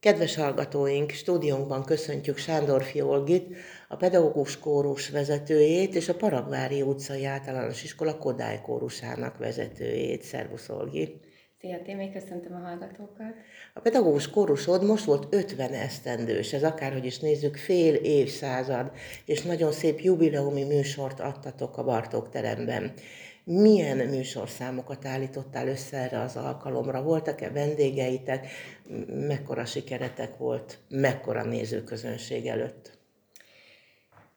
Kedves hallgatóink, stúdiónkban köszöntjük Sándor Fiolgit, a pedagógus kórus vezetőjét és a Paragvári utcai általános iskola Kodály kórusának vezetőjét. Szervusz, Olgi! Szia, Témé, köszöntöm a hallgatókat! A pedagógus kórusod most volt 50 esztendős, ez akárhogy is nézzük, fél évszázad, és nagyon szép jubileumi műsort adtatok a Bartók teremben milyen műsorszámokat állítottál össze erre az alkalomra? Voltak-e vendégeitek? Mekkora sikeretek volt? Mekkora nézőközönség előtt?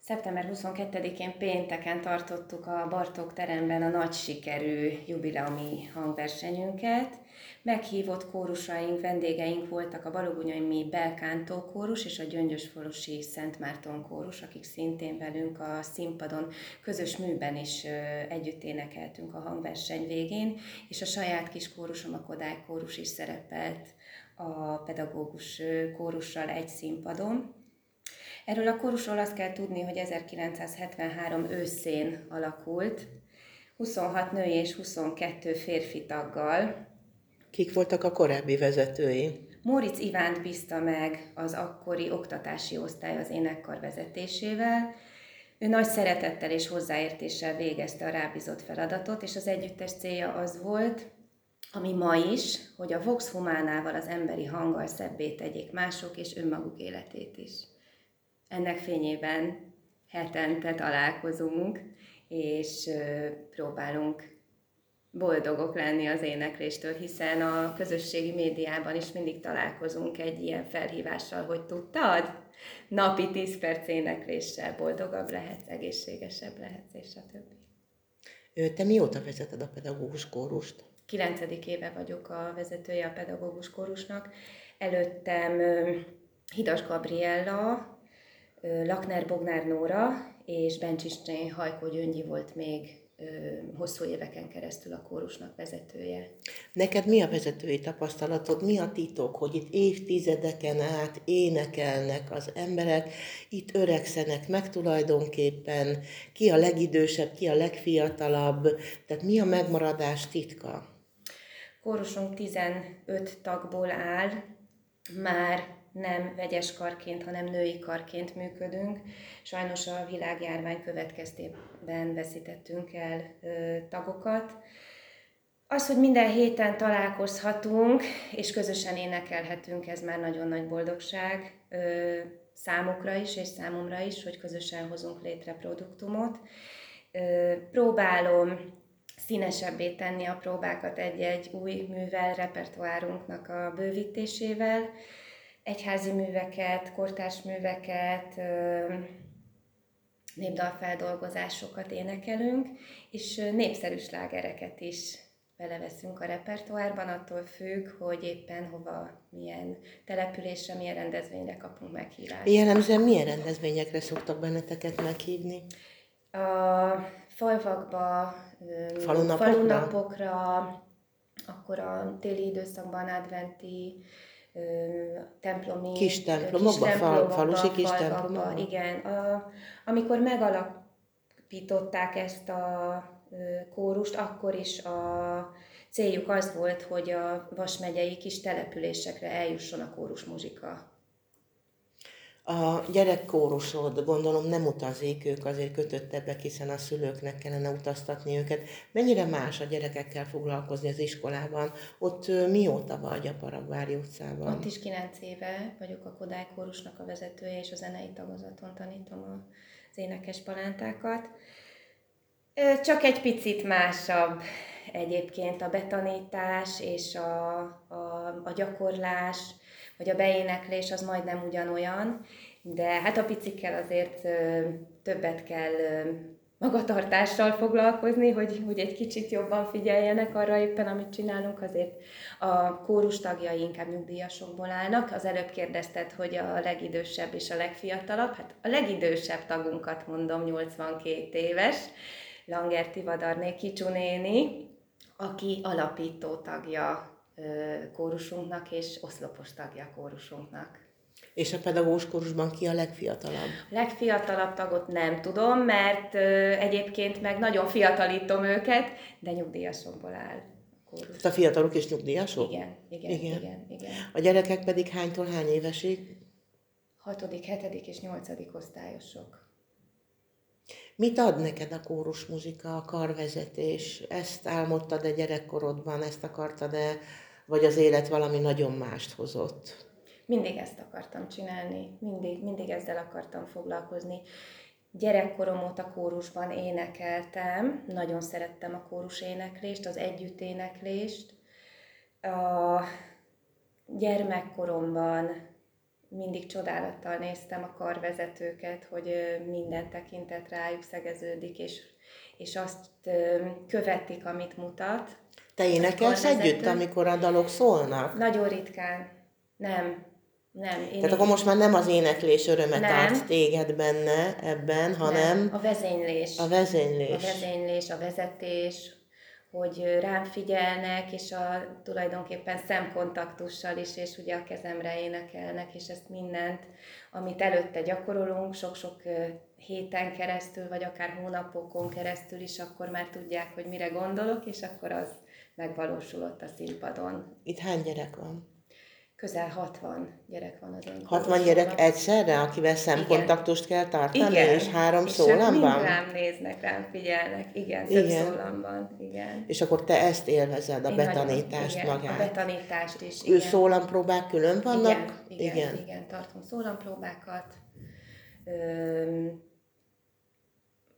Szeptember 22-én pénteken tartottuk a Bartók teremben a nagy sikerű jubileumi hangversenyünket. Meghívott kórusaink, vendégeink voltak a Balogunyai Belkántó kórus és a Gyöngyösforosi Szent Márton kórus, akik szintén velünk a színpadon közös műben is együtt énekeltünk a hangverseny végén, és a saját kis kórusom, a Kodály kórus is szerepelt a pedagógus kórussal egy színpadon. Erről a kórusról azt kell tudni, hogy 1973 őszén alakult, 26 női és 22 férfi taggal. Kik voltak a korábbi vezetői? Móricz Ivánt bízta meg az akkori oktatási osztály az énekkar vezetésével. Ő nagy szeretettel és hozzáértéssel végezte a rábízott feladatot, és az együttes célja az volt, ami ma is, hogy a Vox Humánával az emberi hanggal szebbé tegyék mások és önmaguk életét is ennek fényében hetente találkozunk, és próbálunk boldogok lenni az énekléstől, hiszen a közösségi médiában is mindig találkozunk egy ilyen felhívással, hogy tudtad? Napi 10 perc énekléssel boldogabb lehetsz, egészségesebb lehetsz, és a többi. Te mióta vezeted a pedagógus kórust? Kilencedik éve vagyok a vezetője a pedagógus kórusnak. Előttem Hidas Gabriella, Lakner Bognár Nóra és Bencsisné Hajkó Gyöngyi volt még hosszú éveken keresztül a kórusnak vezetője. Neked mi a vezetői tapasztalatod, mi a titok, hogy itt évtizedeken át énekelnek az emberek, itt öregszenek meg tulajdonképpen, ki a legidősebb, ki a legfiatalabb, tehát mi a megmaradás titka? Kórusunk 15 tagból áll, már nem vegyes karként, hanem női karként működünk. Sajnos a világjárvány következtében veszítettünk el ö, tagokat. Az, hogy minden héten találkozhatunk, és közösen énekelhetünk, ez már nagyon nagy boldogság ö, számukra is, és számomra is, hogy közösen hozunk létre produktumot. Ö, próbálom színesebbé tenni a próbákat egy-egy új művel, repertoárunknak a bővítésével, egyházi műveket, kortárs műveket, népdalfeldolgozásokat énekelünk, és népszerű slágereket is beleveszünk a repertoárban, attól függ, hogy éppen hova, milyen településre, milyen rendezvényre kapunk meghívást. Jellemzően milyen rendezvényekre szoktak benneteket meghívni? A falvakba, falunapokra, falunapokra akkor a téli időszakban adventi templomi... Kis templomokba, kis templomokba falusi kis templomokba. Igen. A, amikor megalapították ezt a kórust, akkor is a céljuk az volt, hogy a Vas megyei kis településekre eljusson a kórus muzsika. A gyerekkórusod, gondolom nem utazik, ők azért kötöttebbek, hiszen a szülőknek kellene utaztatni őket. Mennyire más a gyerekekkel foglalkozni az iskolában? Ott mióta vagy a Paragvári utcában? Ott is kilenc éve vagyok a Kodály kórusnak a vezetője, és a zenei tagozaton tanítom az énekes palántákat. Csak egy picit másabb egyébként a betanítás és a, a, a gyakorlás, vagy a beéneklés az majdnem ugyanolyan, de hát a picikkel azért többet kell magatartással foglalkozni, hogy, hogy egy kicsit jobban figyeljenek arra éppen, amit csinálunk, azért a kórus tagjai inkább nyugdíjasokból állnak. Az előbb kérdezted, hogy a legidősebb és a legfiatalabb. Hát a legidősebb tagunkat mondom, 82 éves, Langer Tivadarné néni, aki alapító tagja kórusunknak, és oszlopos tagja kórusunknak. És a pedagógus kórusban ki a legfiatalabb? A legfiatalabb tagot nem tudom, mert egyébként meg nagyon fiatalítom őket, de nyugdíjasokból áll kórus. A fiatalok is nyugdíjasok? Igen, igen, igen, igen. igen. A gyerekek pedig hánytól hány évesig? Hatodik, hetedik és nyolcadik osztályosok. Mit ad neked a kórus muzika, a karvezetés? Ezt álmodtad-e gyerekkorodban, ezt akartad-e, vagy az élet valami nagyon mást hozott? Mindig ezt akartam csinálni, mindig, mindig ezzel akartam foglalkozni. Gyerekkorom óta kórusban énekeltem, nagyon szerettem a kórus éneklést, az együtt éneklést. A gyermekkoromban mindig csodálattal néztem a karvezetőket, hogy minden tekintet rájuk szegeződik, és, és azt követik, amit mutat. Te énekelsz együtt, amikor a dalok szólnak? Nagyon ritkán. Nem. Nem. Én Tehát akkor most már nem az éneklés öröme tart téged benne ebben, hanem... Nem. A vezénylés. A vezénylés. A vezénylés, a vezetés, hogy rám figyelnek, és a tulajdonképpen szemkontaktussal is, és ugye a kezemre énekelnek, és ezt mindent, amit előtte gyakorolunk, sok-sok héten keresztül, vagy akár hónapokon keresztül is, akkor már tudják, hogy mire gondolok, és akkor az megvalósulott a színpadon. Itt hány gyerek van? Közel 60 gyerek van az én 60 gyerek egyszerre, akivel szemkontaktust kell tartani, igen. és három és szólamban? És rám néznek, rám figyelnek, igen, több igen. szólamban, igen. És akkor te ezt élvezed, a Én betanítást nagyon, igen, magát? a betanítást is, igen. Szólampróbák külön vannak? Igen, igen, igen. igen tartunk szólampróbákat. Üm,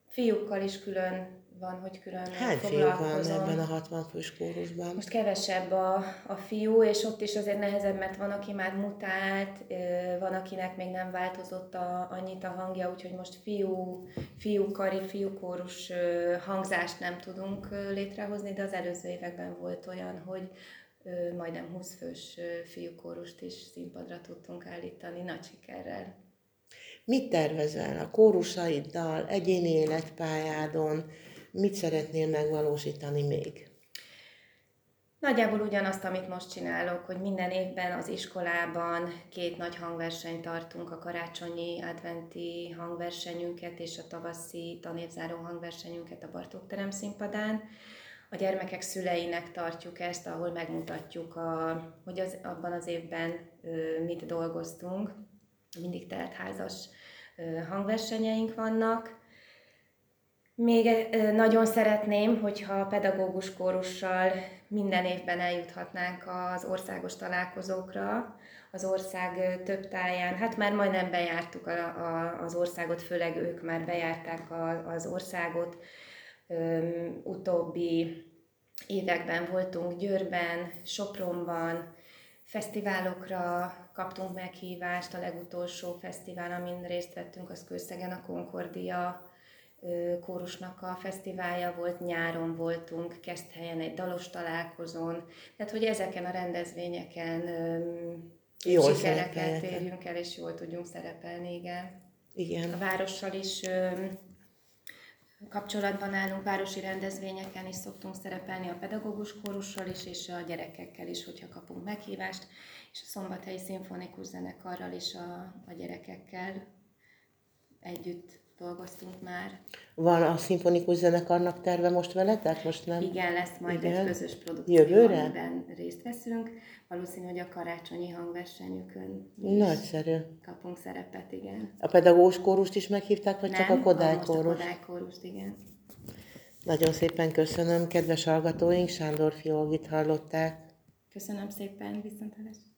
fiúkkal is külön van, hogy külön Hány fiú van ebben a 60 fős kórusban? Most kevesebb a, a fiú, és ott is azért nehezebb, mert van, aki már mutált, van, akinek még nem változott a, annyit a hangja, úgyhogy most fiú, fiú kari, fiú kórus hangzást nem tudunk létrehozni, de az előző években volt olyan, hogy majdnem 20 fős fiúkórust is színpadra tudtunk állítani nagy sikerrel. Mit tervezel a kórusaiddal, egyéni életpályádon? Mit szeretnél megvalósítani még? Nagyjából ugyanazt, amit most csinálok, hogy minden évben az iskolában két nagy hangversenyt tartunk, a karácsonyi adventi hangversenyünket és a tavaszi tanévzáró hangversenyünket a Bartók terem színpadán. A gyermekek szüleinek tartjuk ezt, ahol megmutatjuk, a, hogy az, abban az évben ö, mit dolgoztunk. Mindig teltházas ö, hangversenyeink vannak még nagyon szeretném, hogyha a pedagógus kórussal minden évben eljuthatnánk az országos találkozókra, az ország több táján. Hát már majdnem bejártuk a, a, az országot, főleg ők már bejárták a, az országot. Öm, utóbbi években voltunk Győrben, Sopronban, fesztiválokra kaptunk meghívást, a legutolsó fesztivál, amin részt vettünk, az Kőszegen a Concordia kórusnak a fesztiválja volt, nyáron voltunk, helyen egy dalos találkozón, tehát hogy ezeken a rendezvényeken jól sikereket érjünk el, és jól tudjunk szerepelni, igen. Igen. A várossal is kapcsolatban állunk, városi rendezvényeken is szoktunk szerepelni a pedagógus kórussal is, és a gyerekekkel is, hogyha kapunk meghívást, és a Szombathelyi Szimfonikus Zenekarral is a, a gyerekekkel együtt dolgoztunk már. Van a szimfonikus zenekarnak terve most veletek? Most nem? Igen, lesz majd Igen. egy közös produkció, Jövőre? amiben részt veszünk. Valószínű, hogy a karácsonyi hangversenyükön Nagyszerű. kapunk szerepet, igen. A pedagógus kórust is meghívták, vagy nem, csak a Kodály kórust? a Kodály kórust, igen. Nagyon szépen köszönöm, kedves hallgatóink, Sándor Fiolgit hallották. Köszönöm szépen, viszontlátásra.